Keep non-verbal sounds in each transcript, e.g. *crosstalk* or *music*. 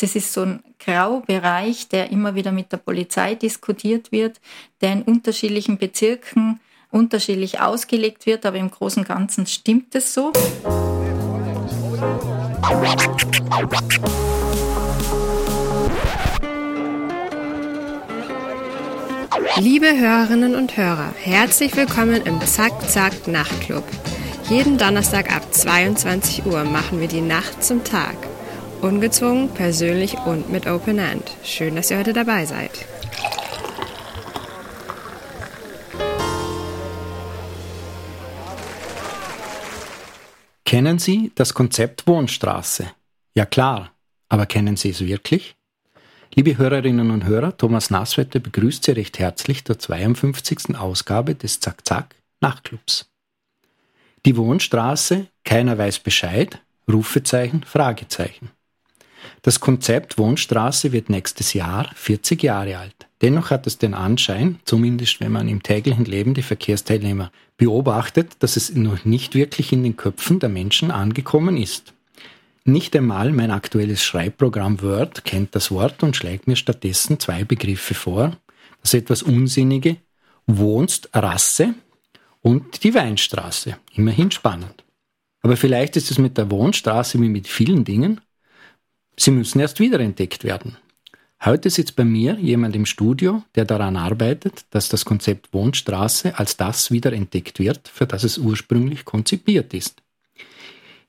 Das ist so ein Graubereich, der immer wieder mit der Polizei diskutiert wird, der in unterschiedlichen Bezirken unterschiedlich ausgelegt wird, aber im Großen und Ganzen stimmt es so. Liebe Hörerinnen und Hörer, herzlich willkommen im Zack Zack Nachtclub. Jeden Donnerstag ab 22 Uhr machen wir die Nacht zum Tag. Ungezwungen, persönlich und mit Open End. Schön, dass ihr heute dabei seid. Kennen Sie das Konzept Wohnstraße? Ja klar, aber kennen Sie es wirklich? Liebe Hörerinnen und Hörer, Thomas Nasswetter begrüßt Sie recht herzlich zur 52. Ausgabe des Zack Zack Nachtclubs. Die Wohnstraße, keiner weiß Bescheid, Rufezeichen, Fragezeichen. Das Konzept Wohnstraße wird nächstes Jahr 40 Jahre alt. Dennoch hat es den Anschein, zumindest wenn man im täglichen Leben die Verkehrsteilnehmer beobachtet, dass es noch nicht wirklich in den Köpfen der Menschen angekommen ist. Nicht einmal mein aktuelles Schreibprogramm Word kennt das Wort und schlägt mir stattdessen zwei Begriffe vor. Das etwas Unsinnige Wohnst Rasse und die Weinstraße. Immerhin spannend. Aber vielleicht ist es mit der Wohnstraße wie mit vielen Dingen. Sie müssen erst wiederentdeckt werden. Heute sitzt bei mir jemand im Studio, der daran arbeitet, dass das Konzept Wohnstraße als das wiederentdeckt wird, für das es ursprünglich konzipiert ist.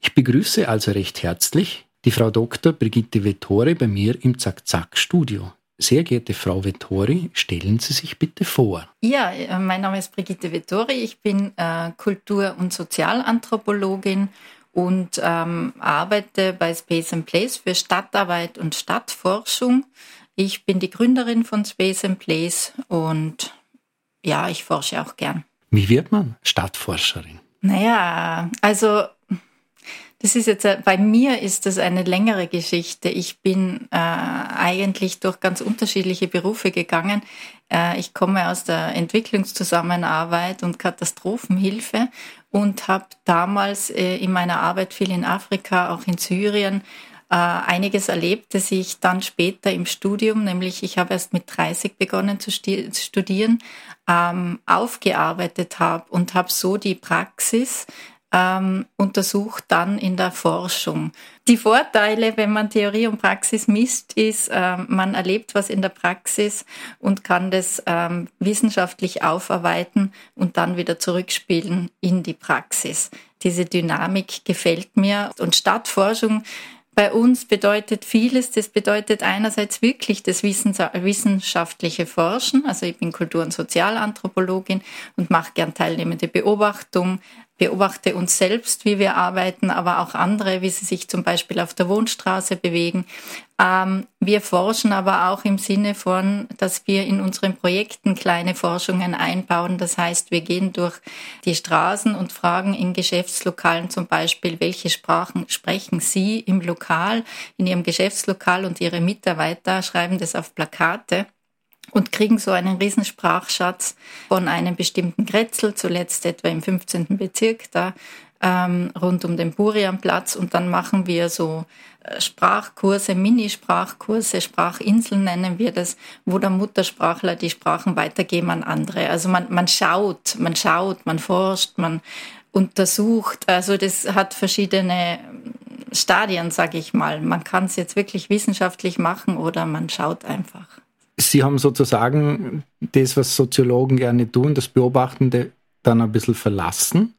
Ich begrüße also recht herzlich die Frau Dr. Brigitte Vettore bei mir im Zack-Zack-Studio. Sehr geehrte Frau Vettori, stellen Sie sich bitte vor. Ja, äh, mein Name ist Brigitte Vettori. Ich bin äh, Kultur- und Sozialanthropologin und ähm, arbeite bei Space and Place für Stadtarbeit und Stadtforschung. Ich bin die Gründerin von Space and Place und ja, ich forsche auch gern. Wie wird man Stadtforscherin? Naja, also das ist jetzt, bei mir ist das eine längere Geschichte. Ich bin äh, eigentlich durch ganz unterschiedliche Berufe gegangen. Äh, ich komme aus der Entwicklungszusammenarbeit und Katastrophenhilfe und habe damals äh, in meiner Arbeit viel in Afrika, auch in Syrien, äh, einiges erlebt, das ich dann später im Studium, nämlich ich habe erst mit 30 begonnen zu studieren, ähm, aufgearbeitet habe und habe so die Praxis ähm, untersucht dann in der Forschung. Die Vorteile, wenn man Theorie und Praxis misst, ist, äh, man erlebt was in der Praxis und kann das ähm, wissenschaftlich aufarbeiten und dann wieder zurückspielen in die Praxis. Diese Dynamik gefällt mir und Stadtforschung bei uns bedeutet vieles. Das bedeutet einerseits wirklich das wissenschaftliche Forschen. Also ich bin Kultur- und Sozialanthropologin und mache gern teilnehmende Beobachtung, beobachte uns selbst, wie wir arbeiten, aber auch andere, wie sie sich zum Beispiel auf der Wohnstraße bewegen. Ähm, wir forschen aber auch im Sinne von, dass wir in unseren Projekten kleine Forschungen einbauen. Das heißt, wir gehen durch die Straßen und fragen in Geschäftslokalen zum Beispiel, welche Sprachen sprechen Sie im Lokal, in Ihrem Geschäftslokal und Ihre Mitarbeiter schreiben das auf Plakate und kriegen so einen Riesensprachschatz von einem bestimmten Grätzl, zuletzt etwa im 15. Bezirk da ähm, rund um den Burianplatz und dann machen wir so äh, Sprachkurse, Minisprachkurse, Sprachinseln nennen wir das, wo der Muttersprachler die Sprachen weitergeben an andere. Also man, man schaut, man schaut, man forscht, man untersucht. Also das hat verschiedene Stadien, sage ich mal. Man kann es jetzt wirklich wissenschaftlich machen oder man schaut einfach. Sie haben sozusagen das, was Soziologen gerne tun, das Beobachtende dann ein bisschen verlassen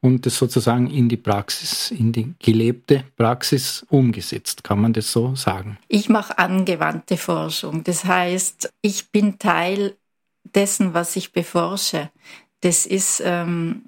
und das sozusagen in die Praxis, in die gelebte Praxis umgesetzt. Kann man das so sagen? Ich mache angewandte Forschung. Das heißt, ich bin Teil dessen, was ich beforsche. Das ist, ähm,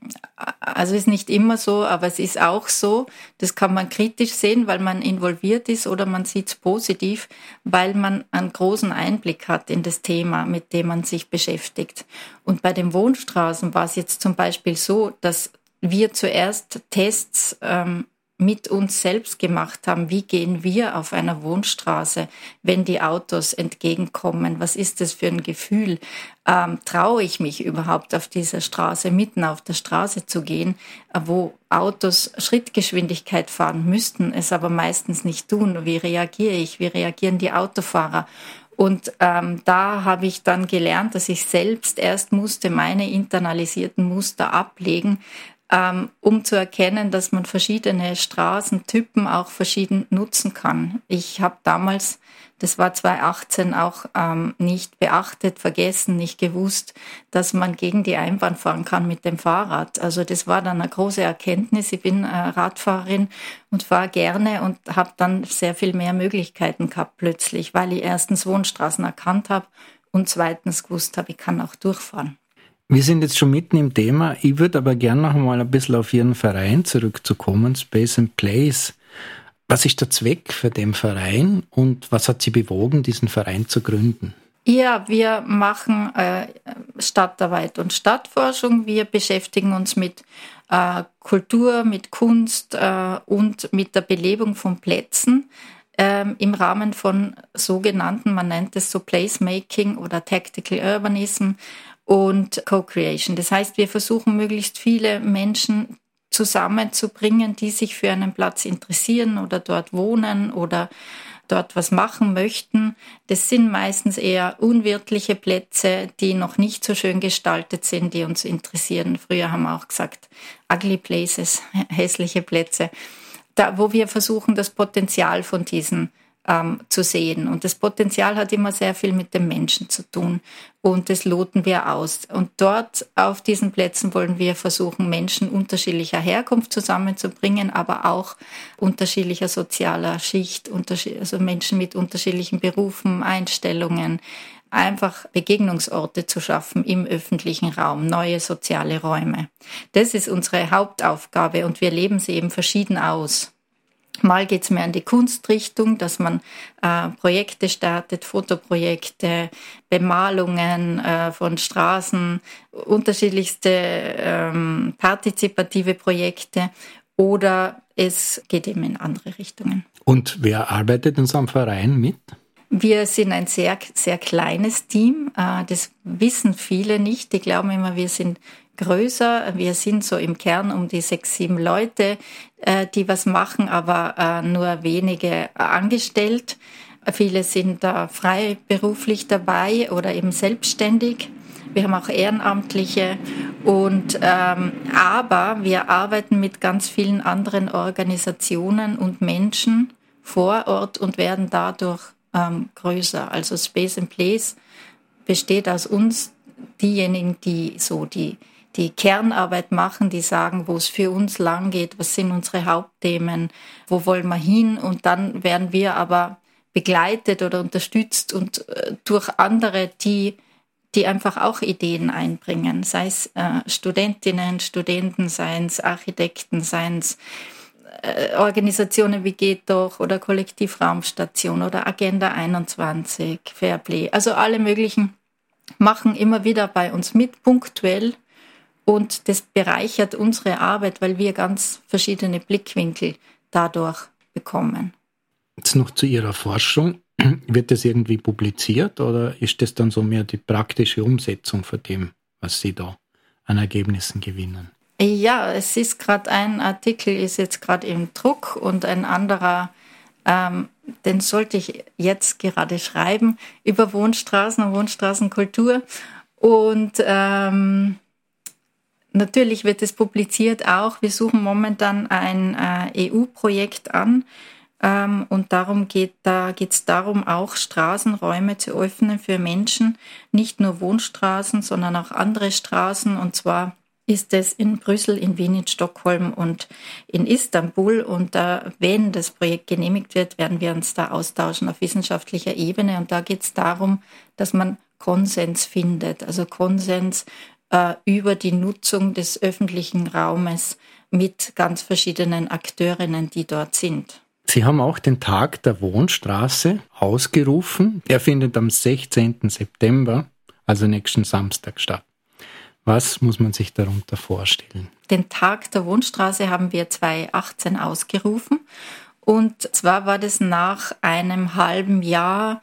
also ist nicht immer so, aber es ist auch so. Das kann man kritisch sehen, weil man involviert ist oder man sieht es positiv, weil man einen großen Einblick hat in das Thema, mit dem man sich beschäftigt. Und bei den Wohnstraßen war es jetzt zum Beispiel so, dass wir zuerst Tests ähm, mit uns selbst gemacht haben. Wie gehen wir auf einer Wohnstraße, wenn die Autos entgegenkommen? Was ist das für ein Gefühl? Ähm, traue ich mich überhaupt auf dieser Straße, mitten auf der Straße zu gehen, äh, wo Autos Schrittgeschwindigkeit fahren müssten, es aber meistens nicht tun? Wie reagiere ich? Wie reagieren die Autofahrer? Und ähm, da habe ich dann gelernt, dass ich selbst erst musste meine internalisierten Muster ablegen, um zu erkennen, dass man verschiedene Straßentypen auch verschieden nutzen kann. Ich habe damals das war 2018 auch ähm, nicht beachtet, vergessen, nicht gewusst, dass man gegen die Einbahn fahren kann mit dem Fahrrad. Also das war dann eine große Erkenntnis. Ich bin äh, Radfahrerin und fahre gerne und habe dann sehr viel mehr Möglichkeiten gehabt plötzlich, weil ich erstens Wohnstraßen erkannt habe und zweitens gewusst habe, ich kann auch durchfahren. Wir sind jetzt schon mitten im Thema. Ich würde aber gerne noch mal ein bisschen auf Ihren Verein zurückzukommen, Space and Place. Was ist der Zweck für den Verein und was hat Sie bewogen, diesen Verein zu gründen? Ja, wir machen äh, Stadtarbeit und Stadtforschung. Wir beschäftigen uns mit äh, Kultur, mit Kunst äh, und mit der Belebung von Plätzen ähm, im Rahmen von sogenannten, man nennt es so Placemaking oder Tactical Urbanism und Co-Creation. Das heißt, wir versuchen möglichst viele Menschen zusammenzubringen, die sich für einen Platz interessieren oder dort wohnen oder dort was machen möchten. Das sind meistens eher unwirtliche Plätze, die noch nicht so schön gestaltet sind, die uns interessieren. Früher haben wir auch gesagt, ugly places, *laughs* hässliche Plätze. Da, wo wir versuchen, das Potenzial von diesen ähm, zu sehen. Und das Potenzial hat immer sehr viel mit dem Menschen zu tun. Und das loten wir aus. Und dort auf diesen Plätzen wollen wir versuchen, Menschen unterschiedlicher Herkunft zusammenzubringen, aber auch unterschiedlicher sozialer Schicht, also Menschen mit unterschiedlichen Berufen, Einstellungen, einfach Begegnungsorte zu schaffen im öffentlichen Raum, neue soziale Räume. Das ist unsere Hauptaufgabe und wir leben sie eben verschieden aus. Mal geht es mehr in die Kunstrichtung, dass man äh, Projekte startet, Fotoprojekte, Bemalungen äh, von Straßen, unterschiedlichste ähm, partizipative Projekte oder es geht eben in andere Richtungen. Und wer arbeitet in so einem Verein mit? Wir sind ein sehr, sehr kleines Team. Äh, das wissen viele nicht. Die glauben immer, wir sind größer. Wir sind so im Kern um die sechs, sieben Leute, äh, die was machen, aber äh, nur wenige angestellt. Viele sind da freiberuflich dabei oder eben selbstständig. Wir haben auch Ehrenamtliche und ähm, aber wir arbeiten mit ganz vielen anderen Organisationen und Menschen vor Ort und werden dadurch ähm, größer. Also Space and Place besteht aus uns diejenigen, die so die die Kernarbeit machen, die sagen, wo es für uns lang geht, was sind unsere Hauptthemen, wo wollen wir hin? Und dann werden wir aber begleitet oder unterstützt und äh, durch andere, die die einfach auch Ideen einbringen, sei es äh, Studentinnen, Studenten, seien es Architekten, seien es äh, Organisationen wie Geht doch oder Kollektivraumstation oder Agenda 21, Fairplay, also alle möglichen machen immer wieder bei uns mit, punktuell und das bereichert unsere Arbeit, weil wir ganz verschiedene Blickwinkel dadurch bekommen. Jetzt noch zu Ihrer Forschung. *clears throat* Wird das irgendwie publiziert oder ist das dann so mehr die praktische Umsetzung von dem, was Sie da an Ergebnissen gewinnen? Ja, es ist gerade ein Artikel, ist jetzt gerade im Druck und ein anderer, ähm, den sollte ich jetzt gerade schreiben, über Wohnstraßen und Wohnstraßenkultur. Und ähm, Natürlich wird es publiziert auch. Wir suchen momentan ein äh, EU-Projekt an. Ähm, und darum geht da es darum, auch Straßenräume zu öffnen für Menschen, nicht nur Wohnstraßen, sondern auch andere Straßen. Und zwar ist es in Brüssel, in Wien, in Stockholm und in Istanbul. Und äh, wenn das Projekt genehmigt wird, werden wir uns da austauschen auf wissenschaftlicher Ebene. Und da geht es darum, dass man Konsens findet, also Konsens äh, über die Nutzung des öffentlichen Raumes mit ganz verschiedenen Akteurinnen, die dort sind. Sie haben auch den Tag der Wohnstraße ausgerufen. Der findet am 16. September, also nächsten Samstag statt. Was muss man sich darunter vorstellen? Den Tag der Wohnstraße haben wir 2018 ausgerufen. Und zwar war das nach einem halben Jahr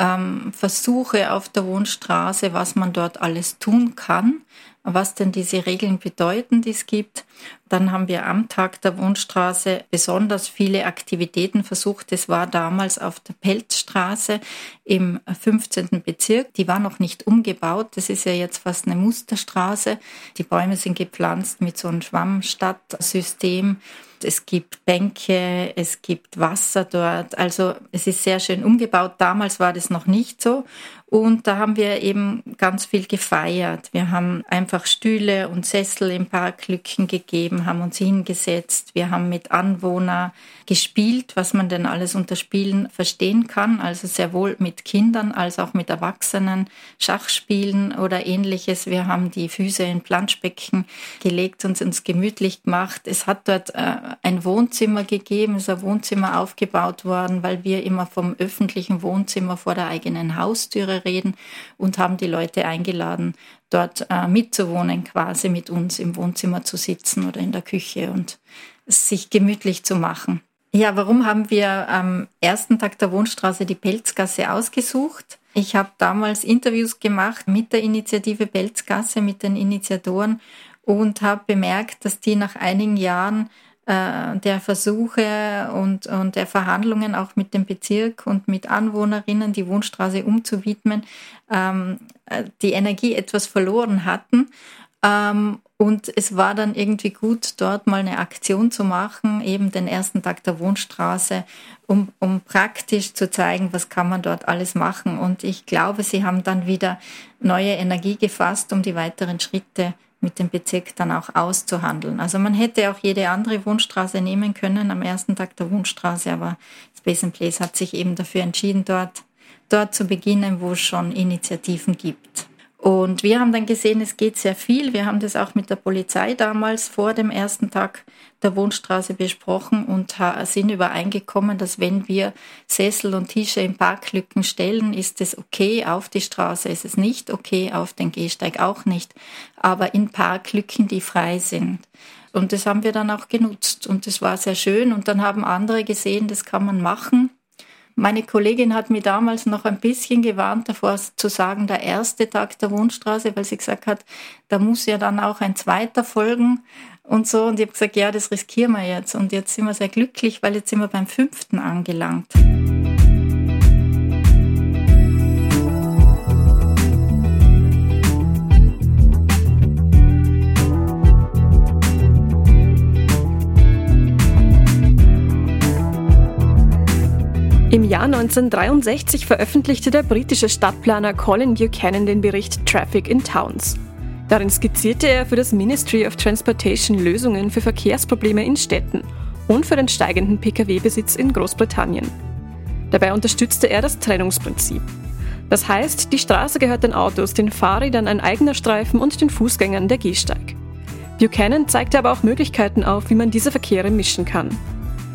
ähm, Versuche auf der Wohnstraße, was man dort alles tun kann, was denn diese Regeln bedeuten, die es gibt. Dann haben wir am Tag der Wohnstraße besonders viele Aktivitäten versucht. Das war damals auf der Pelzstraße im 15. Bezirk. Die war noch nicht umgebaut. Das ist ja jetzt fast eine Musterstraße. Die Bäume sind gepflanzt mit so einem Schwammstadtsystem. Es gibt Bänke, es gibt Wasser dort. Also es ist sehr schön umgebaut. Damals war das noch nicht so. Und da haben wir eben ganz viel gefeiert. Wir haben einfach Stühle und Sessel im Parklücken gegeben, haben uns hingesetzt. Wir haben mit Anwohnern gespielt, was man denn alles unter Spielen verstehen kann. Also sehr wohl mit Kindern als auch mit Erwachsenen Schachspielen oder ähnliches. Wir haben die Füße in Planschbecken gelegt und uns gemütlich gemacht. Es hat dort äh, ein Wohnzimmer gegeben, es ist ein Wohnzimmer aufgebaut worden, weil wir immer vom öffentlichen Wohnzimmer vor der eigenen Haustüre reden und haben die Leute eingeladen, dort äh, mitzuwohnen, quasi mit uns im Wohnzimmer zu sitzen oder in der Küche und sich gemütlich zu machen. Ja, warum haben wir am ersten Tag der Wohnstraße die Pelzgasse ausgesucht? Ich habe damals Interviews gemacht mit der Initiative Pelzgasse, mit den Initiatoren und habe bemerkt, dass die nach einigen Jahren äh, der Versuche und, und der Verhandlungen auch mit dem Bezirk und mit Anwohnerinnen die Wohnstraße umzuwidmen, ähm, äh, die Energie etwas verloren hatten. Ähm, und es war dann irgendwie gut, dort mal eine Aktion zu machen, eben den ersten Tag der Wohnstraße, um, um praktisch zu zeigen, was kann man dort alles machen. Und ich glaube, sie haben dann wieder neue Energie gefasst, um die weiteren Schritte mit dem Bezirk dann auch auszuhandeln. Also man hätte auch jede andere Wohnstraße nehmen können am ersten Tag der Wohnstraße, aber Space and Place hat sich eben dafür entschieden, dort, dort zu beginnen, wo es schon Initiativen gibt. Und wir haben dann gesehen, es geht sehr viel. Wir haben das auch mit der Polizei damals vor dem ersten Tag der Wohnstraße besprochen und sind übereingekommen, dass wenn wir Sessel und Tische in Parklücken stellen, ist es okay. Auf die Straße ist es nicht okay, auf den Gehsteig auch nicht, aber in Parklücken, die frei sind. Und das haben wir dann auch genutzt und das war sehr schön. Und dann haben andere gesehen, das kann man machen. Meine Kollegin hat mir damals noch ein bisschen gewarnt davor zu sagen, der erste Tag der Wohnstraße, weil sie gesagt hat, da muss ja dann auch ein zweiter folgen und so. Und ich habe gesagt, ja, das riskieren wir jetzt. Und jetzt sind wir sehr glücklich, weil jetzt sind wir beim fünften angelangt. Jahr 1963 veröffentlichte der britische Stadtplaner Colin Buchanan den Bericht Traffic in Towns. Darin skizzierte er für das Ministry of Transportation Lösungen für Verkehrsprobleme in Städten und für den steigenden Pkw-Besitz in Großbritannien. Dabei unterstützte er das Trennungsprinzip. Das heißt, die Straße gehört den Autos, den Fahrrädern ein eigener Streifen und den Fußgängern der Gehsteig. Buchanan zeigte aber auch Möglichkeiten auf, wie man diese Verkehre mischen kann.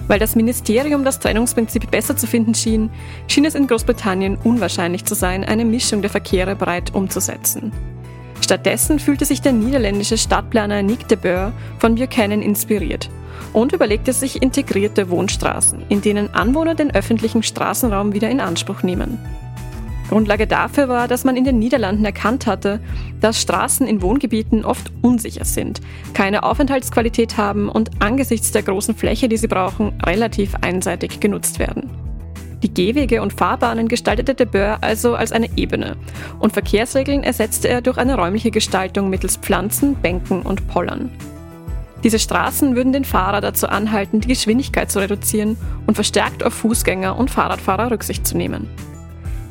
Weil das Ministerium das Trennungsprinzip besser zu finden schien, schien es in Großbritannien unwahrscheinlich zu sein, eine Mischung der Verkehre breit umzusetzen. Stattdessen fühlte sich der niederländische Stadtplaner Nick de Boer von Buchanan inspiriert und überlegte sich integrierte Wohnstraßen, in denen Anwohner den öffentlichen Straßenraum wieder in Anspruch nehmen. Grundlage dafür war, dass man in den Niederlanden erkannt hatte, dass Straßen in Wohngebieten oft unsicher sind, keine Aufenthaltsqualität haben und angesichts der großen Fläche, die sie brauchen, relativ einseitig genutzt werden. Die Gehwege und Fahrbahnen gestaltete de Boer also als eine Ebene und Verkehrsregeln ersetzte er durch eine räumliche Gestaltung mittels Pflanzen, Bänken und Pollern. Diese Straßen würden den Fahrer dazu anhalten, die Geschwindigkeit zu reduzieren und verstärkt auf Fußgänger und Fahrradfahrer Rücksicht zu nehmen.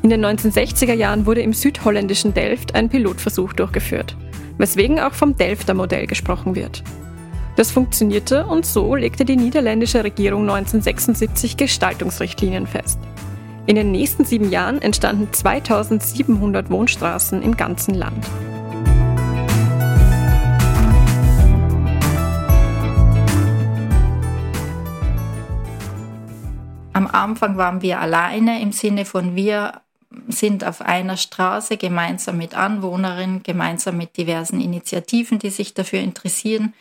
In den 1960er Jahren wurde im südholländischen Delft ein Pilotversuch durchgeführt, weswegen auch vom Delfter Modell gesprochen wird. Das funktionierte und so legte die niederländische Regierung 1976 Gestaltungsrichtlinien fest. In den nächsten sieben Jahren entstanden 2700 Wohnstraßen im ganzen Land. Am Anfang waren wir alleine im Sinne von wir sind auf einer Straße gemeinsam mit Anwohnerinnen, gemeinsam mit diversen Initiativen, die sich dafür interessieren.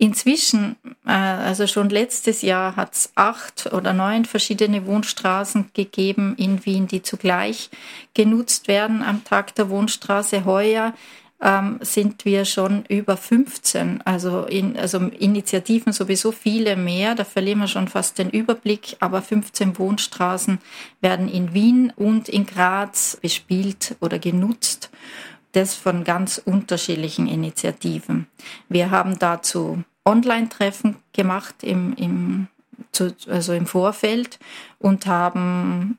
Inzwischen, äh, also schon letztes Jahr, hat es acht oder neun verschiedene Wohnstraßen gegeben in Wien, die zugleich genutzt werden am Tag der Wohnstraße. Heuer ähm, sind wir schon über 15, also, in, also Initiativen sowieso viele mehr, da verlieren wir schon fast den Überblick, aber 15 Wohnstraßen werden in Wien und in Graz bespielt oder genutzt. Das von ganz unterschiedlichen Initiativen. Wir haben dazu Online-Treffen gemacht im, im, zu, also im Vorfeld und haben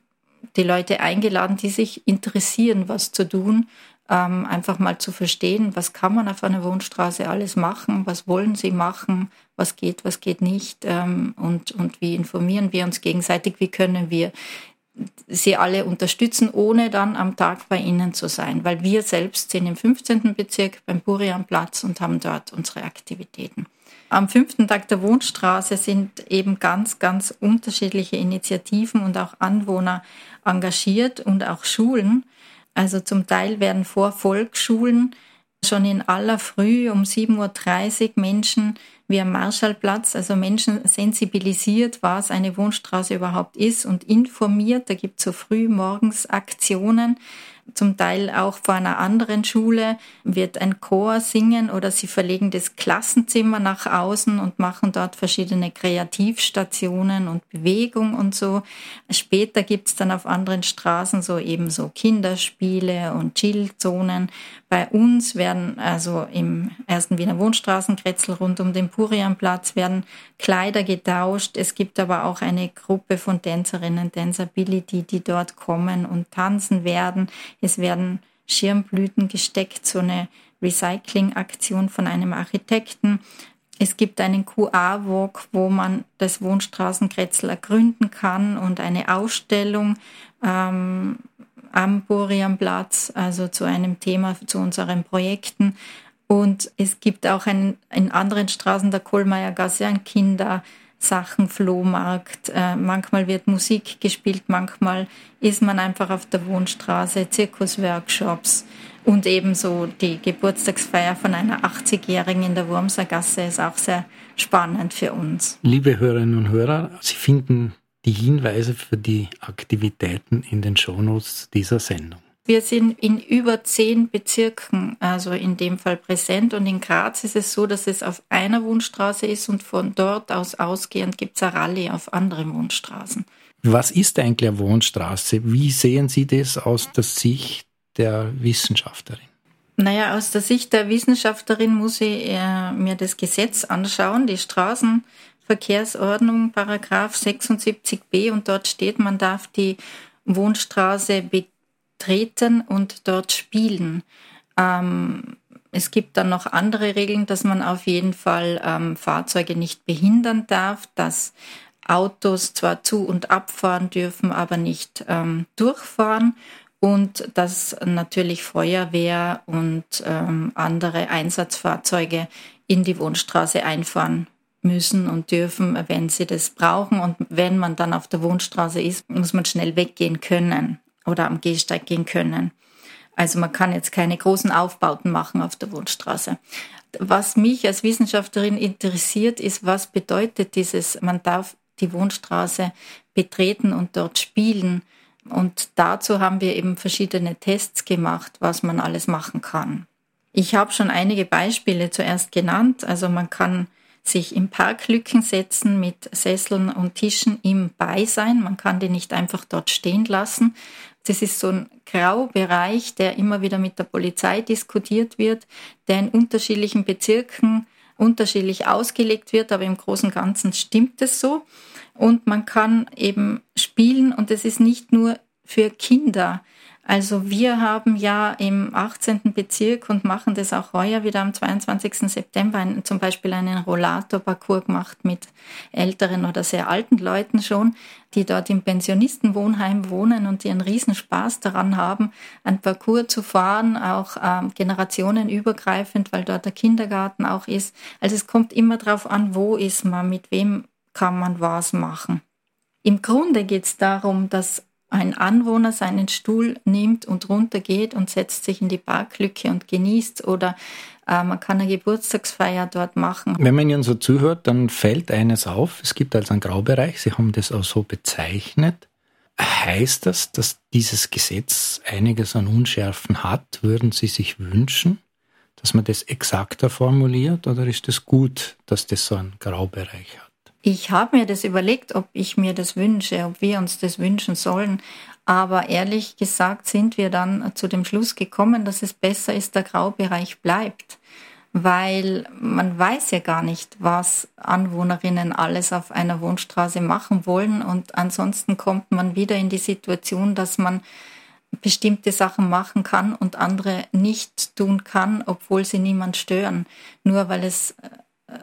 die Leute eingeladen, die sich interessieren, was zu tun, ähm, einfach mal zu verstehen, was kann man auf einer Wohnstraße alles machen, was wollen sie machen, was geht, was geht nicht ähm, und, und wie informieren wir uns gegenseitig, wie können wir sie alle unterstützen, ohne dann am Tag bei ihnen zu sein, weil wir selbst sind im 15. Bezirk beim Burianplatz und haben dort unsere Aktivitäten. Am fünften Tag der Wohnstraße sind eben ganz, ganz unterschiedliche Initiativen und auch Anwohner engagiert und auch Schulen. Also zum Teil werden vor Volksschulen schon in aller Früh um 7.30 Uhr Menschen wie am Marschallplatz, also Menschen sensibilisiert, was eine Wohnstraße überhaupt ist und informiert. Da gibt es so früh morgens Aktionen, zum Teil auch vor einer anderen Schule wird ein Chor singen oder sie verlegen das Klassenzimmer nach außen und machen dort verschiedene Kreativstationen und Bewegung und so. Später gibt's dann auf anderen Straßen so eben so Kinderspiele und Chillzonen. Bei uns werden also im ersten Wiener Wohnstraßenkretzel rund um den Purianplatz werden Kleider getauscht. Es gibt aber auch eine Gruppe von Tänzerinnen, Danceability, die dort kommen und tanzen werden. Es werden Schirmblüten gesteckt, so eine Recycling-Aktion von einem Architekten. Es gibt einen QR-Walk, wo man das Wohnstraßenkretzel ergründen kann und eine Ausstellung ähm, am Burianplatz, also zu einem Thema, zu unseren Projekten. Und es gibt auch ein, in anderen Straßen der Kohlmeiergasse ein Kinder- Sachen, Flohmarkt. Äh, manchmal wird Musik gespielt, manchmal ist man einfach auf der Wohnstraße, Zirkusworkshops und ebenso die Geburtstagsfeier von einer 80-Jährigen in der Wurmsergasse ist auch sehr spannend für uns. Liebe Hörerinnen und Hörer, Sie finden die Hinweise für die Aktivitäten in den Shownotes dieser Sendung. Wir sind in über zehn Bezirken, also in dem Fall präsent. Und in Graz ist es so, dass es auf einer Wohnstraße ist und von dort aus ausgehend gibt es eine Rallye auf anderen Wohnstraßen. Was ist eigentlich eine Wohnstraße? Wie sehen Sie das aus der Sicht der Wissenschaftlerin? Naja, aus der Sicht der Wissenschaftlerin muss ich äh, mir das Gesetz anschauen, die Straßenverkehrsordnung, Paragraph 76b, und dort steht, man darf die Wohnstraße treten und dort spielen. Ähm, es gibt dann noch andere Regeln, dass man auf jeden Fall ähm, Fahrzeuge nicht behindern darf, dass Autos zwar zu und abfahren dürfen, aber nicht ähm, durchfahren und dass natürlich Feuerwehr und ähm, andere Einsatzfahrzeuge in die Wohnstraße einfahren müssen und dürfen, wenn sie das brauchen. Und wenn man dann auf der Wohnstraße ist, muss man schnell weggehen können oder am Gehsteig gehen können. Also man kann jetzt keine großen Aufbauten machen auf der Wohnstraße. Was mich als Wissenschaftlerin interessiert, ist, was bedeutet dieses, man darf die Wohnstraße betreten und dort spielen. Und dazu haben wir eben verschiedene Tests gemacht, was man alles machen kann. Ich habe schon einige Beispiele zuerst genannt. Also man kann sich im Parklücken setzen mit Sesseln und Tischen im Beisein. Man kann die nicht einfach dort stehen lassen. Das ist so ein Graubereich, der immer wieder mit der Polizei diskutiert wird, der in unterschiedlichen Bezirken unterschiedlich ausgelegt wird, aber im Großen und Ganzen stimmt es so. Und man kann eben spielen und es ist nicht nur für Kinder. Also wir haben ja im 18. Bezirk und machen das auch heuer wieder am 22. September ein, zum Beispiel einen Rollator-Parcours gemacht mit älteren oder sehr alten Leuten schon, die dort im Pensionistenwohnheim wohnen und die einen Riesenspaß daran haben, ein Parcours zu fahren, auch ähm, generationenübergreifend, weil dort der Kindergarten auch ist. Also es kommt immer darauf an, wo ist man, mit wem kann man was machen. Im Grunde geht es darum, dass ein Anwohner seinen Stuhl nimmt und runtergeht und setzt sich in die Parklücke und genießt oder äh, man kann eine Geburtstagsfeier dort machen. Wenn man Ihnen so zuhört, dann fällt eines auf. Es gibt also einen Graubereich. Sie haben das auch so bezeichnet. Heißt das, dass dieses Gesetz einiges an Unschärfen hat? Würden Sie sich wünschen, dass man das exakter formuliert oder ist es gut, dass das so einen Graubereich hat? Ich habe mir das überlegt, ob ich mir das wünsche, ob wir uns das wünschen sollen. Aber ehrlich gesagt sind wir dann zu dem Schluss gekommen, dass es besser ist, der Graubereich bleibt. Weil man weiß ja gar nicht, was Anwohnerinnen alles auf einer Wohnstraße machen wollen. Und ansonsten kommt man wieder in die Situation, dass man bestimmte Sachen machen kann und andere nicht tun kann, obwohl sie niemand stören, nur weil es äh,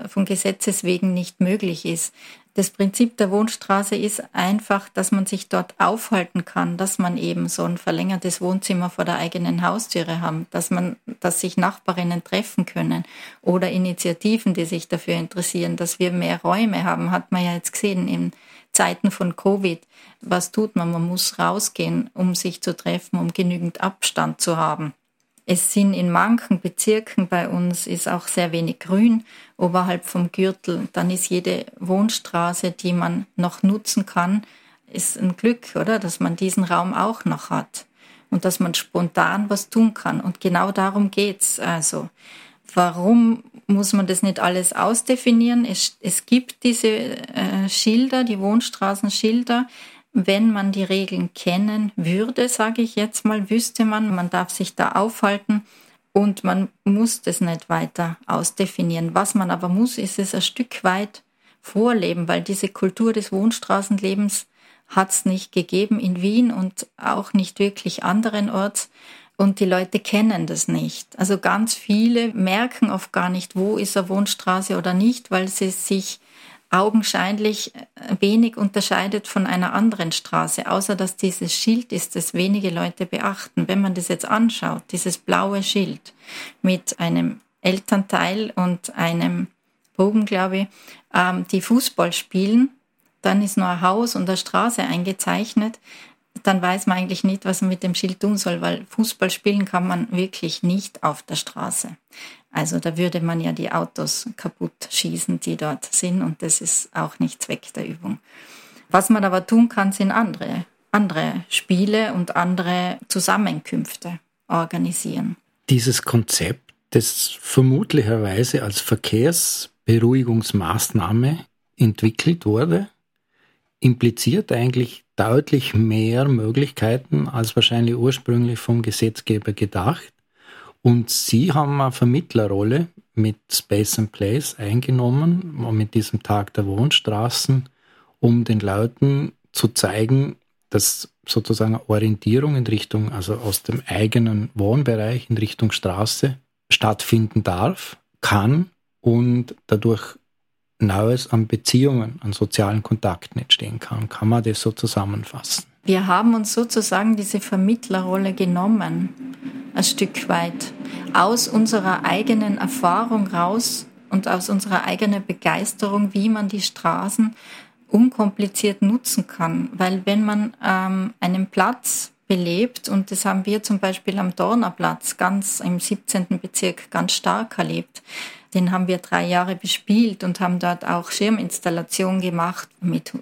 von Gesetzes wegen nicht möglich ist. Das Prinzip der Wohnstraße ist einfach, dass man sich dort aufhalten kann, dass man eben so ein verlängertes Wohnzimmer vor der eigenen Haustüre haben, dass man, dass sich Nachbarinnen treffen können oder Initiativen, die sich dafür interessieren, dass wir mehr Räume haben, hat man ja jetzt gesehen in Zeiten von Covid. Was tut man? Man muss rausgehen, um sich zu treffen, um genügend Abstand zu haben. Es sind in manchen Bezirken bei uns ist auch sehr wenig Grün oberhalb vom Gürtel. Dann ist jede Wohnstraße, die man noch nutzen kann, ist ein Glück, oder? Dass man diesen Raum auch noch hat und dass man spontan was tun kann. Und genau darum geht's. Also, warum muss man das nicht alles ausdefinieren? Es, es gibt diese äh, Schilder, die Wohnstraßenschilder, wenn man die Regeln kennen würde, sage ich jetzt mal, wüsste man, man darf sich da aufhalten und man muss das nicht weiter ausdefinieren. Was man aber muss, ist es ein Stück weit vorleben, weil diese Kultur des Wohnstraßenlebens hat es nicht gegeben in Wien und auch nicht wirklich anderenorts. Und die Leute kennen das nicht. Also ganz viele merken oft gar nicht, wo ist eine Wohnstraße oder nicht, weil sie sich augenscheinlich äh, wenig unterscheidet von einer anderen Straße, außer dass dieses Schild ist, das wenige Leute beachten. Wenn man das jetzt anschaut, dieses blaue Schild mit einem Elternteil und einem Bogen, glaube ich, ähm, die Fußball spielen, dann ist nur ein Haus und eine Straße eingezeichnet, dann weiß man eigentlich nicht, was man mit dem Schild tun soll, weil Fußball spielen kann man wirklich nicht auf der Straße. Also da würde man ja die Autos kaputt schießen, die dort sind und das ist auch nicht Zweck der Übung. Was man aber tun kann, sind andere, andere Spiele und andere Zusammenkünfte organisieren. Dieses Konzept, das vermutlicherweise als Verkehrsberuhigungsmaßnahme entwickelt wurde, impliziert eigentlich deutlich mehr Möglichkeiten als wahrscheinlich ursprünglich vom Gesetzgeber gedacht. Und Sie haben eine Vermittlerrolle mit Space and Place eingenommen, mit diesem Tag der Wohnstraßen, um den Leuten zu zeigen, dass sozusagen Orientierung in Richtung, also aus dem eigenen Wohnbereich in Richtung Straße stattfinden darf, kann und dadurch Neues an Beziehungen, an sozialen Kontakten entstehen kann. Kann man das so zusammenfassen? Wir haben uns sozusagen diese Vermittlerrolle genommen, ein Stück weit, aus unserer eigenen Erfahrung raus und aus unserer eigenen Begeisterung, wie man die Straßen unkompliziert nutzen kann. Weil wenn man ähm, einen Platz belebt, und das haben wir zum Beispiel am Dornerplatz ganz im 17. Bezirk ganz stark erlebt, den haben wir drei Jahre bespielt und haben dort auch Schirminstallationen gemacht mit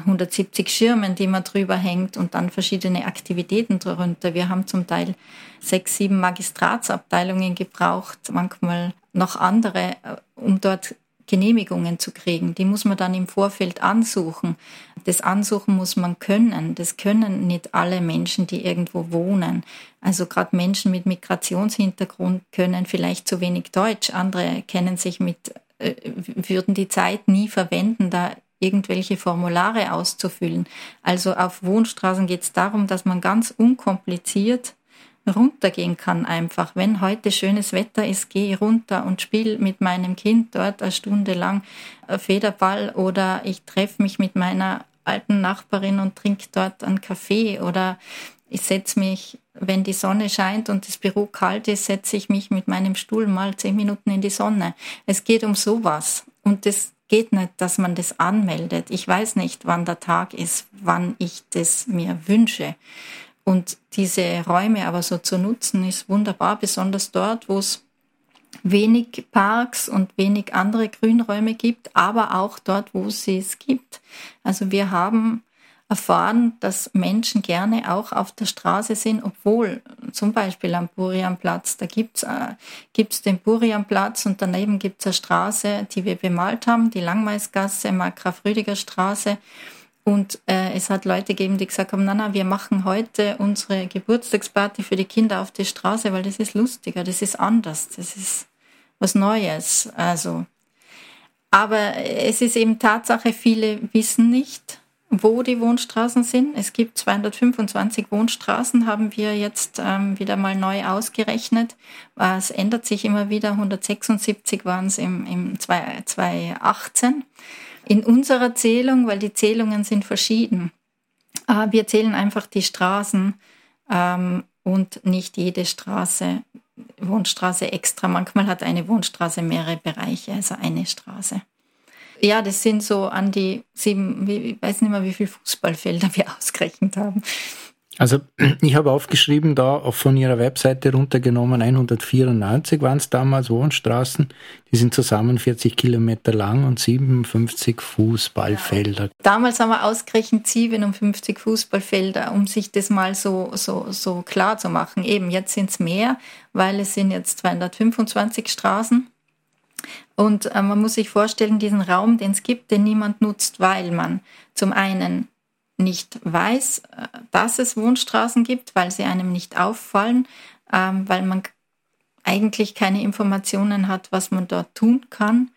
170 Schirmen, die man drüber hängt und dann verschiedene Aktivitäten drunter. Wir haben zum Teil sechs, sieben Magistratsabteilungen gebraucht, manchmal noch andere, äh, um dort Genehmigungen zu kriegen. Die muss man dann im Vorfeld ansuchen. Das Ansuchen muss man können. Das können nicht alle Menschen, die irgendwo wohnen. Also gerade Menschen mit Migrationshintergrund können vielleicht zu wenig Deutsch. Andere kennen sich mit, äh, würden die Zeit nie verwenden, da irgendwelche Formulare auszufüllen. Also auf Wohnstraßen geht es darum, dass man ganz unkompliziert runtergehen kann einfach. Wenn heute schönes Wetter ist, gehe runter und spiele mit meinem Kind dort eine Stunde lang Federball oder ich treffe mich mit meiner alten Nachbarin und trinke dort einen Kaffee oder ich setze mich, wenn die Sonne scheint und das Büro kalt ist, setze ich mich mit meinem Stuhl mal zehn Minuten in die Sonne. Es geht um sowas. Und das geht nicht, dass man das anmeldet. Ich weiß nicht, wann der Tag ist, wann ich das mir wünsche. Und diese Räume aber so zu nutzen, ist wunderbar, besonders dort, wo es wenig Parks und wenig andere Grünräume gibt, aber auch dort, wo sie es gibt. Also wir haben erfahren, dass Menschen gerne auch auf der Straße sind, obwohl zum Beispiel am Burianplatz, da gibt's äh, gibt's den Burianplatz und daneben gibt's eine Straße, die wir bemalt haben, die Langmaisgasse, Markgraf-Rüdiger Straße. Und äh, es hat Leute gegeben, die gesagt haben, na, na, wir machen heute unsere Geburtstagsparty für die Kinder auf die Straße, weil das ist lustiger, das ist anders, das ist was Neues. Also, aber es ist eben Tatsache, viele wissen nicht, wo die Wohnstraßen sind. Es gibt 225 Wohnstraßen, haben wir jetzt ähm, wieder mal neu ausgerechnet. Es ändert sich immer wieder. 176 waren es im, im 2018. In unserer Zählung, weil die Zählungen sind verschieden, äh, wir zählen einfach die Straßen ähm, und nicht jede Straße, Wohnstraße extra. Manchmal hat eine Wohnstraße mehrere Bereiche, also eine Straße. Ja, das sind so an die sieben, ich weiß nicht mehr, wie viele Fußballfelder wir *laughs* ausgerechnet haben. Also *clears throat* ich habe aufgeschrieben, da von Ihrer Webseite runtergenommen, 194 waren es damals Wohnstraßen. Die sind zusammen 40 Kilometer lang und 57 Fußballfelder. Ja. Damals haben wir ausgerechnet 57 Fußballfelder, um sich das mal so, so, so klar zu machen. Eben, jetzt sind es mehr, weil es sind jetzt 225 Straßen. Und äh, man muss sich vorstellen, diesen Raum, den es gibt, den niemand nutzt, weil man zum einen nicht weiß, äh, dass es Wohnstraßen gibt, weil sie einem nicht auffallen, ähm, weil man eigentlich keine Informationen hat, was man dort tun kann,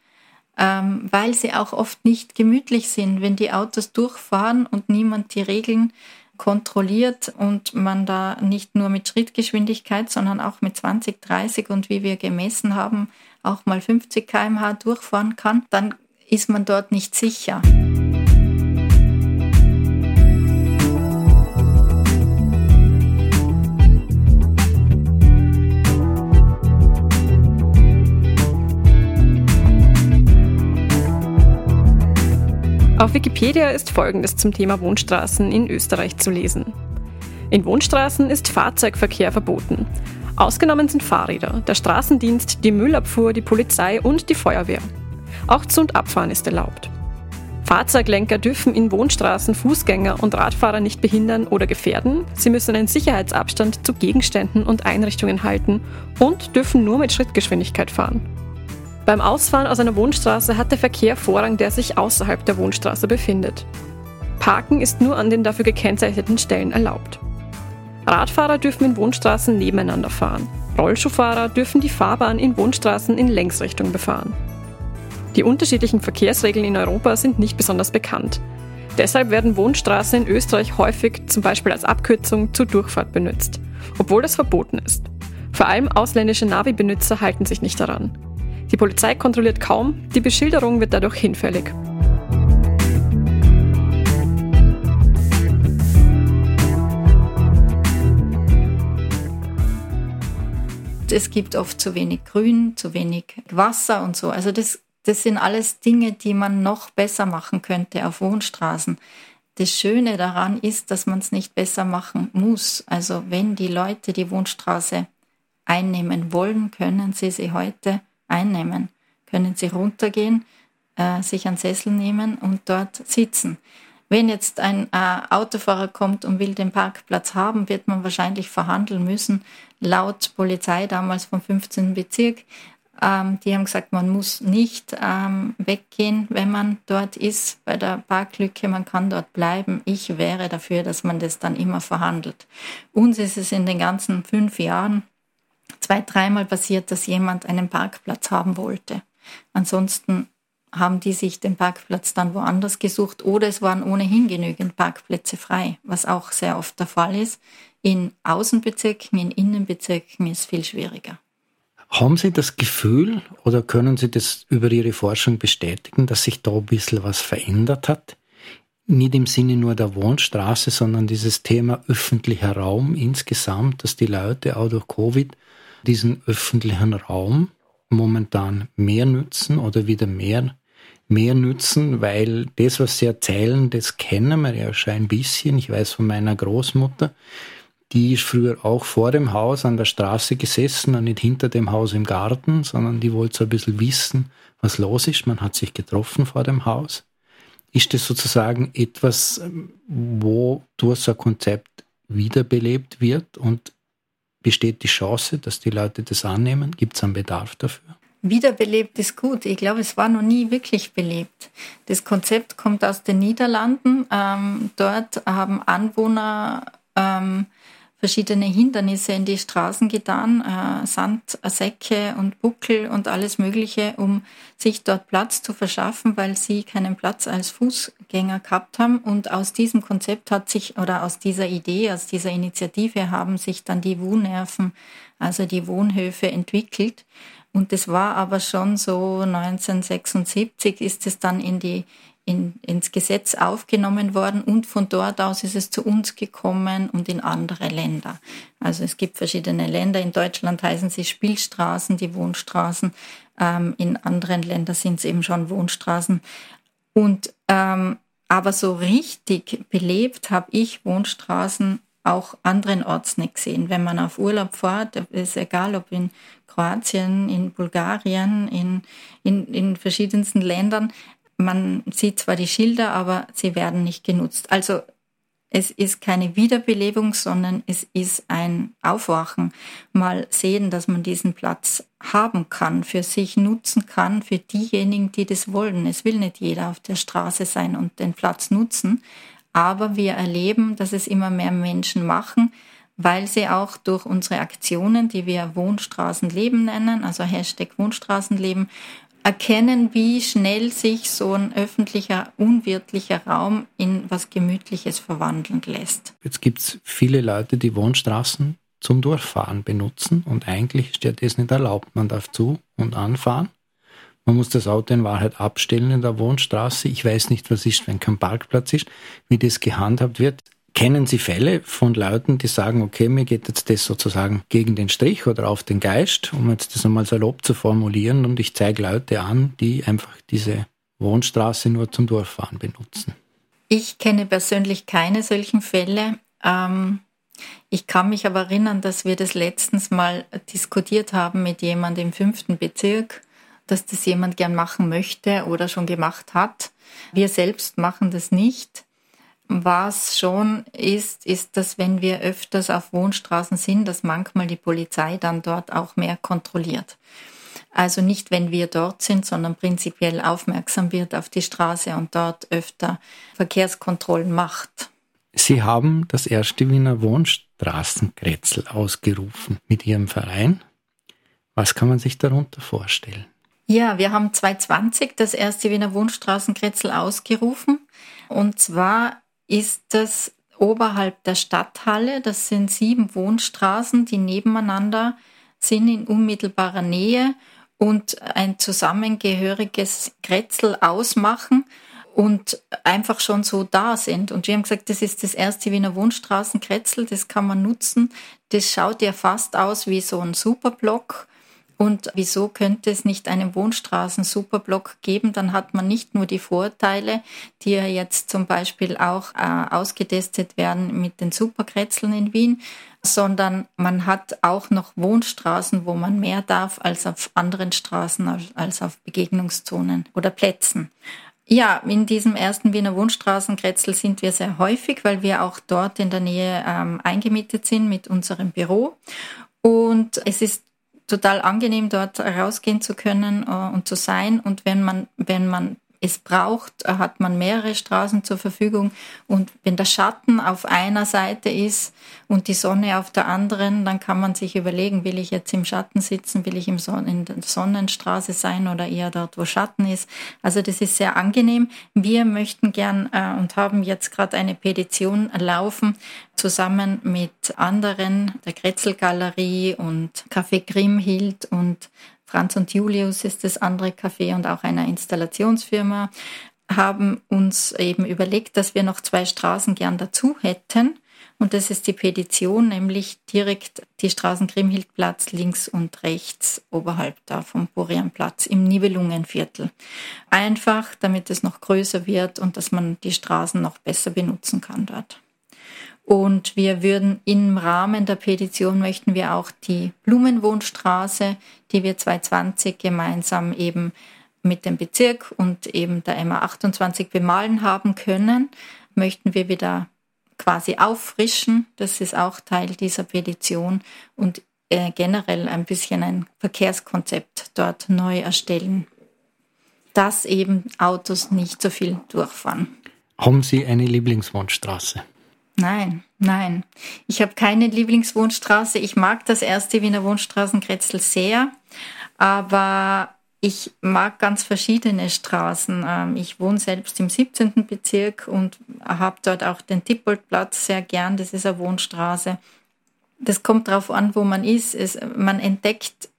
ähm, weil sie auch oft nicht gemütlich sind, wenn die Autos durchfahren und niemand die Regeln kontrolliert und man da nicht nur mit Schrittgeschwindigkeit, sondern auch mit 20, 30 und wie wir gemessen haben, auch mal 50 km/h durchfahren kann, dann ist man dort nicht sicher. Auf Wikipedia ist Folgendes zum Thema Wohnstraßen in Österreich zu lesen. In Wohnstraßen ist Fahrzeugverkehr verboten. Ausgenommen sind Fahrräder, der Straßendienst, die Müllabfuhr, die Polizei und die Feuerwehr. Auch Zu- und Abfahren ist erlaubt. Fahrzeuglenker dürfen in Wohnstraßen Fußgänger und Radfahrer nicht behindern oder gefährden. Sie müssen einen Sicherheitsabstand zu Gegenständen und Einrichtungen halten und dürfen nur mit Schrittgeschwindigkeit fahren. Beim Ausfahren aus einer Wohnstraße hat der Verkehr Vorrang, der sich außerhalb der Wohnstraße befindet. Parken ist nur an den dafür gekennzeichneten Stellen erlaubt. Radfahrer dürfen in Wohnstraßen nebeneinander fahren. Rollschuhfahrer dürfen die Fahrbahn in Wohnstraßen in Längsrichtung befahren. Die unterschiedlichen Verkehrsregeln in Europa sind nicht besonders bekannt. Deshalb werden Wohnstraßen in Österreich häufig zum Beispiel als Abkürzung zur Durchfahrt benutzt, obwohl das verboten ist. Vor allem ausländische Navi-Benutzer halten sich nicht daran. Die Polizei kontrolliert kaum, die Beschilderung wird dadurch hinfällig. Es gibt oft zu wenig Grün, zu wenig Wasser und so. Also das, das sind alles Dinge, die man noch besser machen könnte auf Wohnstraßen. Das Schöne daran ist, dass man es nicht besser machen muss. Also wenn die Leute die Wohnstraße einnehmen wollen, können sie sie heute einnehmen. Können Sie runtergehen, äh, sich einen Sessel nehmen und dort sitzen. Wenn jetzt ein äh, Autofahrer kommt und will den Parkplatz haben, wird man wahrscheinlich verhandeln müssen. Laut Polizei damals vom 15. Bezirk, ähm, die haben gesagt, man muss nicht ähm, weggehen, wenn man dort ist bei der Parklücke, man kann dort bleiben. Ich wäre dafür, dass man das dann immer verhandelt. Uns ist es in den ganzen fünf Jahren zwei, dreimal passiert, dass jemand einen Parkplatz haben wollte. Ansonsten haben die sich den Parkplatz dann woanders gesucht oder es waren ohnehin genügend Parkplätze frei, was auch sehr oft der Fall ist. In Außenbezirken, in Innenbezirken ist viel schwieriger. Haben Sie das Gefühl oder können Sie das über Ihre Forschung bestätigen, dass sich da ein bisschen was verändert hat? Nicht im Sinne nur der Wohnstraße, sondern dieses Thema öffentlicher Raum insgesamt, dass die Leute auch durch Covid diesen öffentlichen Raum momentan mehr nutzen oder wieder mehr mehr nützen, weil das, was Sie erzählen, das kennen wir ja schon ein bisschen. Ich weiß von meiner Großmutter, die ist früher auch vor dem Haus an der Straße gesessen und nicht hinter dem Haus im Garten, sondern die wollte so ein bisschen wissen, was los ist. Man hat sich getroffen vor dem Haus. Ist das sozusagen etwas, wo durch so ein Konzept wiederbelebt wird und besteht die Chance, dass die Leute das annehmen? Gibt es einen Bedarf dafür? Wiederbelebt ist gut. Ich glaube, es war noch nie wirklich belebt. Das Konzept kommt aus den Niederlanden. Ähm, dort haben Anwohner ähm, verschiedene Hindernisse in die Straßen getan, äh, Sandsäcke und Buckel und alles Mögliche, um sich dort Platz zu verschaffen, weil sie keinen Platz als Fußgänger gehabt haben. Und aus diesem Konzept hat sich, oder aus dieser Idee, aus dieser Initiative haben sich dann die Wohnnerven, also die Wohnhöfe entwickelt. Und das war aber schon so 1976 ist es dann in die in, ins Gesetz aufgenommen worden und von dort aus ist es zu uns gekommen und in andere Länder. Also es gibt verschiedene Länder. In Deutschland heißen sie Spielstraßen, die Wohnstraßen. Ähm, in anderen Ländern sind es eben schon Wohnstraßen. Und ähm, aber so richtig belebt habe ich Wohnstraßen auch anderen Orts nicht gesehen. Wenn man auf Urlaub fährt, ist egal, ob in Kroatien, in Bulgarien, in, in, in verschiedensten Ländern, man sieht zwar die Schilder, aber sie werden nicht genutzt. Also es ist keine Wiederbelebung, sondern es ist ein Aufwachen. Mal sehen, dass man diesen Platz haben kann, für sich nutzen kann, für diejenigen, die das wollen. Es will nicht jeder auf der Straße sein und den Platz nutzen. Aber wir erleben, dass es immer mehr Menschen machen, weil sie auch durch unsere Aktionen, die wir Wohnstraßenleben nennen, also Hashtag Wohnstraßenleben, erkennen, wie schnell sich so ein öffentlicher, unwirtlicher Raum in was Gemütliches verwandeln lässt. Jetzt gibt es viele Leute, die Wohnstraßen zum Durchfahren benutzen und eigentlich ist ja das nicht erlaubt. Man darf zu und anfahren. Man muss das Auto in Wahrheit abstellen in der Wohnstraße. Ich weiß nicht, was ist, wenn kein Parkplatz ist, wie das gehandhabt wird. Kennen Sie Fälle von Leuten, die sagen, okay, mir geht jetzt das sozusagen gegen den Strich oder auf den Geist, um jetzt das einmal salopp zu formulieren und ich zeige Leute an, die einfach diese Wohnstraße nur zum Durchfahren benutzen? Ich kenne persönlich keine solchen Fälle. Ähm, ich kann mich aber erinnern, dass wir das letztens mal diskutiert haben mit jemandem im fünften Bezirk, dass das jemand gern machen möchte oder schon gemacht hat. Wir selbst machen das nicht. Was schon ist, ist, dass wenn wir öfters auf Wohnstraßen sind, dass manchmal die Polizei dann dort auch mehr kontrolliert. Also nicht, wenn wir dort sind, sondern prinzipiell aufmerksam wird auf die Straße und dort öfter Verkehrskontrollen macht. Sie haben das erste Wiener Wohnstraßenkretzel ausgerufen mit Ihrem Verein. Was kann man sich darunter vorstellen? Ja, wir haben 2020 das erste Wiener Wohnstraßenkretzel ausgerufen. Und zwar ist das oberhalb der Stadthalle. Das sind sieben Wohnstraßen, die nebeneinander sind in unmittelbarer Nähe und ein zusammengehöriges Kretzel ausmachen und einfach schon so da sind. Und wir haben gesagt, das ist das erste Wiener Wohnstraßenkretzel, das kann man nutzen. Das schaut ja fast aus wie so ein Superblock und wieso könnte es nicht einen Wohnstraßen-Superblock geben? Dann hat man nicht nur die Vorteile, die ja jetzt zum Beispiel auch äh, ausgetestet werden mit den Superkretzeln in Wien, sondern man hat auch noch Wohnstraßen, wo man mehr darf als auf anderen Straßen, als auf Begegnungszonen oder Plätzen. Ja, in diesem ersten Wiener Wohnstraßenkretzel sind wir sehr häufig, weil wir auch dort in der Nähe ähm, eingemietet sind mit unserem Büro. Und es ist total angenehm, dort rausgehen zu können äh, und zu sein. Und wenn man, wenn man es braucht, hat man mehrere Straßen zur Verfügung. Und wenn der Schatten auf einer Seite ist und die Sonne auf der anderen, dann kann man sich überlegen, will ich jetzt im Schatten sitzen, will ich im Son in der Sonnenstraße sein oder eher dort, wo Schatten ist. Also das ist sehr angenehm. Wir möchten gern äh, und haben jetzt gerade eine Petition laufen, zusammen mit anderen, der Kretzelgalerie und Café Grimhild und Franz und Julius ist das andere Café und auch einer Installationsfirma, haben uns eben überlegt, dass wir noch zwei Straßen gern dazu hätten. Und das ist die Petition, nämlich direkt die Straßen Grimhildplatz links und rechts oberhalb da vom Borianplatz im Nibelungenviertel. Einfach, damit es noch größer wird und dass man die Straßen noch besser benutzen kann dort. Und wir würden im Rahmen der Petition möchten wir auch die Blumenwohnstraße, die wir 2020 gemeinsam eben mit dem Bezirk und eben der MA 28 bemalen haben können, möchten wir wieder quasi auffrischen. Das ist auch Teil dieser Petition und äh, generell ein bisschen ein Verkehrskonzept dort neu erstellen, dass eben Autos nicht so viel durchfahren. Haben Sie eine Lieblingswohnstraße? Nein, nein. Ich habe keine Lieblingswohnstraße. Ich mag das erste Wiener Wohnstraßenkretzel sehr, aber ich mag ganz verschiedene Straßen. Ähm, ich wohne selbst im 17. Bezirk und habe dort auch den Tippoldplatz sehr gern. Das ist eine Wohnstraße. Das kommt darauf an, wo man ist. Es, man entdeckt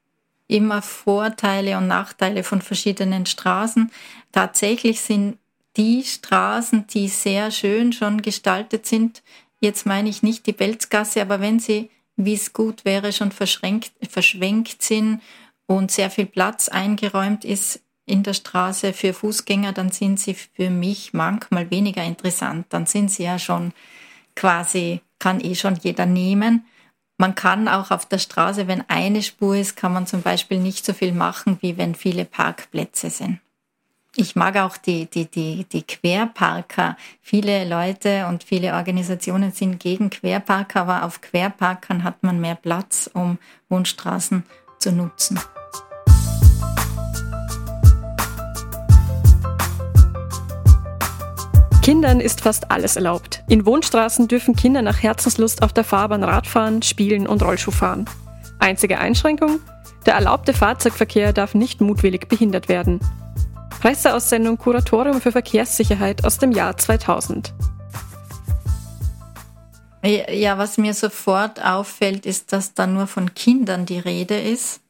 immer Vorteile und Nachteile von verschiedenen Straßen. Tatsächlich sind die Straßen, die sehr schön schon gestaltet sind, jetzt meine ich nicht die Belzgasse, aber wenn sie, wie es gut wäre, schon verschränkt, verschwenkt sind und sehr viel Platz eingeräumt ist in der Straße für Fußgänger, dann sind sie für mich manchmal weniger interessant. Dann sind sie ja schon quasi, kann eh schon jeder nehmen. Man kann auch auf der Straße, wenn eine Spur ist, kann man zum Beispiel nicht so viel machen, wie wenn viele Parkplätze sind. Ich mag auch die, die, die, die Querparker. Viele Leute und viele Organisationen sind gegen Querparker, aber auf Querparkern hat man mehr Platz, um Wohnstraßen zu nutzen. Kindern ist fast alles erlaubt. In Wohnstraßen dürfen Kinder nach Herzenslust auf der Fahrbahn Radfahren, spielen und Rollschuh fahren. Einzige Einschränkung? Der erlaubte Fahrzeugverkehr darf nicht mutwillig behindert werden. Presseaussendung Kuratorium für Verkehrssicherheit aus dem Jahr 2000. Ja, was mir sofort auffällt, ist, dass da nur von Kindern die Rede ist.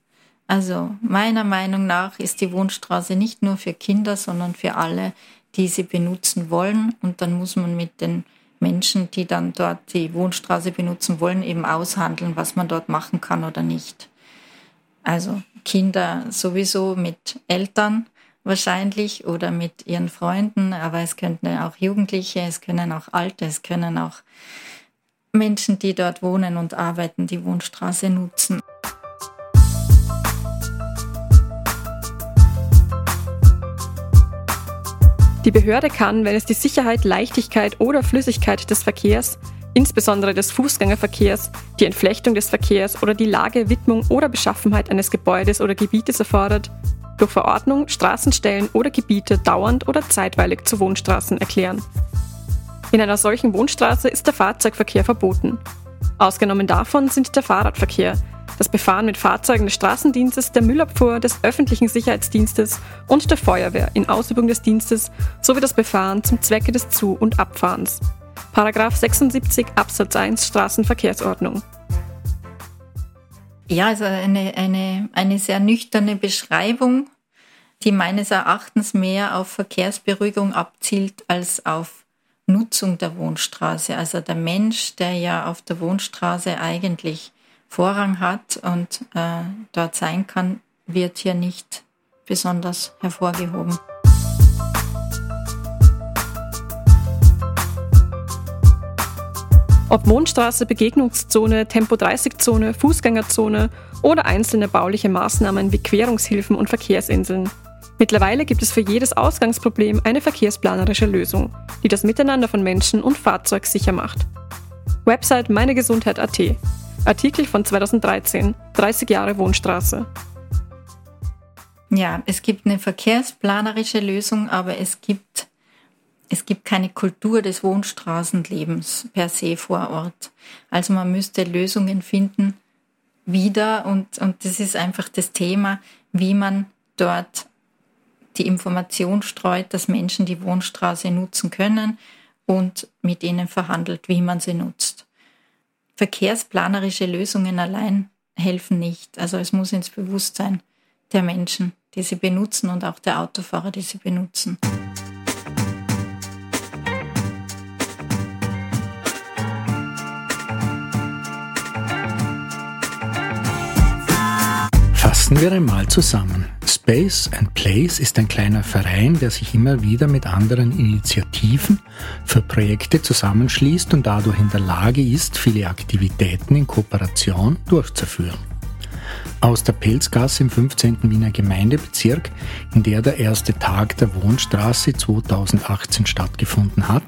Also meiner Meinung nach ist die Wohnstraße nicht nur für Kinder, sondern für alle, die sie benutzen wollen. Und dann muss man mit den Menschen, die dann dort die Wohnstraße benutzen wollen, eben aushandeln, was man dort machen kann oder nicht. Also Kinder sowieso mit Eltern wahrscheinlich oder mit ihren Freunden, aber es könnten auch Jugendliche, es können auch Alte, es können auch Menschen, die dort wohnen und arbeiten, die Wohnstraße nutzen. Die Behörde kann, wenn es die Sicherheit, Leichtigkeit oder Flüssigkeit des Verkehrs, insbesondere des Fußgängerverkehrs, die Entflechtung des Verkehrs oder die Lage, Widmung oder Beschaffenheit eines Gebäudes oder Gebietes erfordert, durch Verordnung Straßenstellen oder Gebiete dauernd oder zeitweilig zu Wohnstraßen erklären. In einer solchen Wohnstraße ist der Fahrzeugverkehr verboten. Ausgenommen davon sind der Fahrradverkehr, das Befahren mit Fahrzeugen des Straßendienstes, der Müllabfuhr, des öffentlichen Sicherheitsdienstes und der Feuerwehr in Ausübung des Dienstes sowie das Befahren zum Zwecke des Zu- und Abfahrens. Paragraph 76 Absatz 1 Straßenverkehrsordnung. Ja, also eine, eine, eine sehr nüchterne Beschreibung, die meines Erachtens mehr auf Verkehrsberuhigung abzielt als auf Nutzung der Wohnstraße. Also der Mensch, der ja auf der Wohnstraße eigentlich Vorrang hat und äh, dort sein kann, wird hier nicht besonders hervorgehoben. Ob Mondstraße, Begegnungszone, Tempo-30-Zone, Fußgängerzone oder einzelne bauliche Maßnahmen wie Querungshilfen und Verkehrsinseln. Mittlerweile gibt es für jedes Ausgangsproblem eine verkehrsplanerische Lösung, die das Miteinander von Menschen und Fahrzeug sicher macht. Website meinegesundheit.at. Artikel von 2013. 30 Jahre Wohnstraße. Ja, es gibt eine verkehrsplanerische Lösung, aber es gibt es gibt keine Kultur des Wohnstraßenlebens per se vor Ort. Also man müsste Lösungen finden wieder und, und das ist einfach das Thema, wie man dort die Information streut, dass Menschen die Wohnstraße nutzen können und mit ihnen verhandelt, wie man sie nutzt. Verkehrsplanerische Lösungen allein helfen nicht. Also es muss ins Bewusstsein der Menschen, die sie benutzen und auch der Autofahrer, die sie benutzen. Fassen wir einmal zusammen. Space and Place ist ein kleiner Verein, der sich immer wieder mit anderen Initiativen für Projekte zusammenschließt und dadurch in der Lage ist, viele Aktivitäten in Kooperation durchzuführen. Aus der Pelzgasse im 15. Wiener Gemeindebezirk, in der der erste Tag der Wohnstraße 2018 stattgefunden hat,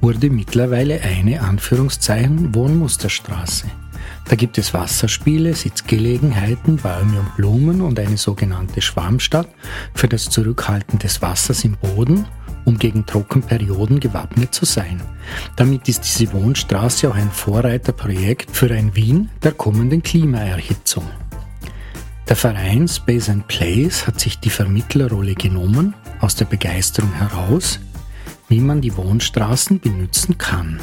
wurde mittlerweile eine Anführungszeichen Wohnmusterstraße. Da gibt es Wasserspiele, Sitzgelegenheiten, Bäume und Blumen und eine sogenannte Schwammstadt für das Zurückhalten des Wassers im Boden, um gegen Trockenperioden gewappnet zu sein. Damit ist diese Wohnstraße auch ein Vorreiterprojekt für ein Wien der kommenden Klimaerhitzung. Der Verein Space and Place hat sich die Vermittlerrolle genommen, aus der Begeisterung heraus, wie man die Wohnstraßen benutzen kann.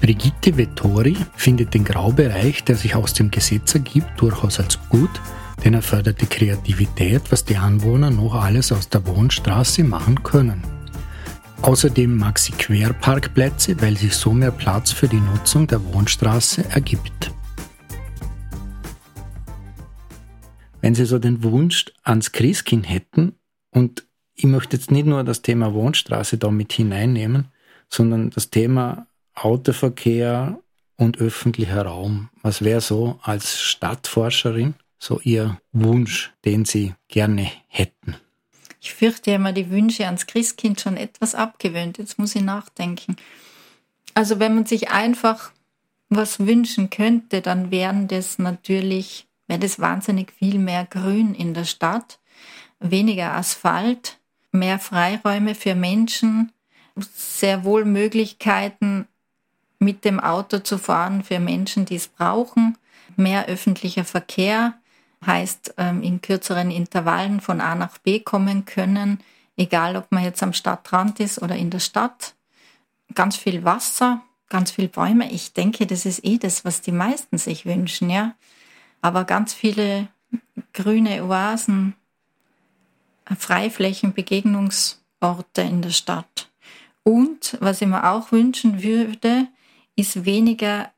Brigitte Vettori findet den Graubereich, der sich aus dem Gesetz ergibt, durchaus als gut, denn er fördert die Kreativität, was die Anwohner noch alles aus der Wohnstraße machen können. Außerdem mag sie Querparkplätze, weil sich so mehr Platz für die Nutzung der Wohnstraße ergibt. Wenn Sie so den Wunsch ans Christkind hätten, und ich möchte jetzt nicht nur das Thema Wohnstraße da mit hineinnehmen, sondern das Thema Autoverkehr und öffentlicher Raum. Was wäre so als Stadtforscherin so Ihr Wunsch, den Sie gerne hätten? Ich fürchte immer die Wünsche ans Christkind schon etwas abgewöhnt. Jetzt muss ich nachdenken. Also wenn man sich einfach was wünschen könnte, dann wären das natürlich, wäre das wahnsinnig viel mehr Grün in der Stadt, weniger Asphalt, mehr Freiräume für Menschen, sehr wohl Möglichkeiten, mit dem Auto zu fahren für Menschen, die es brauchen. Mehr öffentlicher Verkehr heißt ähm, in kürzeren Intervallen von A nach B kommen können, egal ob man jetzt am Stadtrand ist oder in der Stadt. Ganz viel Wasser, ganz viel Bäume. Ich denke, das ist eh das, was die meisten sich wünschen, ja. Aber ganz viele grüne Oasen, Freiflächen, Begegnungsorte in der Stadt. Und was ich mir auch wünschen würde, ist weniger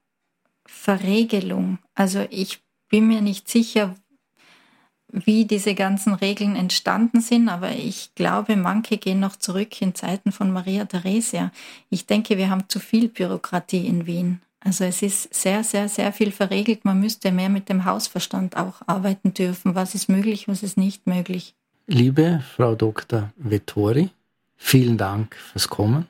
Verregelung. Also ich bin mir nicht sicher, wie diese ganzen Regeln entstanden sind, aber ich glaube, manche gehen noch zurück in Zeiten von Maria Theresia. Ich denke, wir haben zu viel Bürokratie in Wien. Also es ist sehr, sehr, sehr viel verregelt. Man müsste mehr mit dem Hausverstand auch arbeiten dürfen. Was ist möglich, was ist nicht möglich. Liebe Frau Dr. Vettori, vielen Dank fürs Kommen.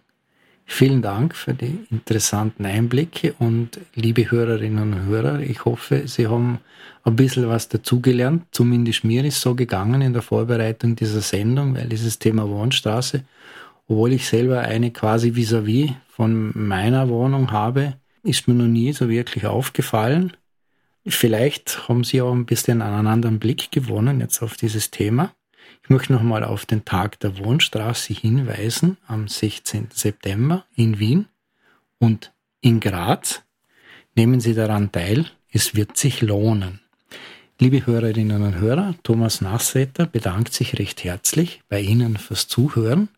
Vielen Dank für die interessanten Einblicke und liebe Hörerinnen und Hörer, ich hoffe, Sie haben ein bisschen was dazugelernt. Zumindest mir ist so gegangen in der Vorbereitung dieser Sendung, weil dieses Thema Wohnstraße, obwohl ich selber eine quasi vis-à-vis -vis von meiner Wohnung habe, ist mir noch nie so wirklich aufgefallen. Vielleicht haben Sie auch ein bisschen einen anderen Blick gewonnen jetzt auf dieses Thema. Ich möchte nochmal auf den Tag der Wohnstraße hinweisen am 16. September in Wien und in Graz. Nehmen Sie daran teil, es wird sich lohnen. Liebe Hörerinnen und Hörer, Thomas Nasswetter bedankt sich recht herzlich bei Ihnen fürs Zuhören.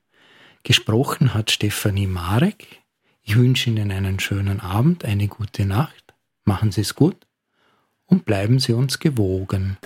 Gesprochen hat Stefanie Marek. Ich wünsche Ihnen einen schönen Abend, eine gute Nacht. Machen Sie es gut und bleiben Sie uns gewogen.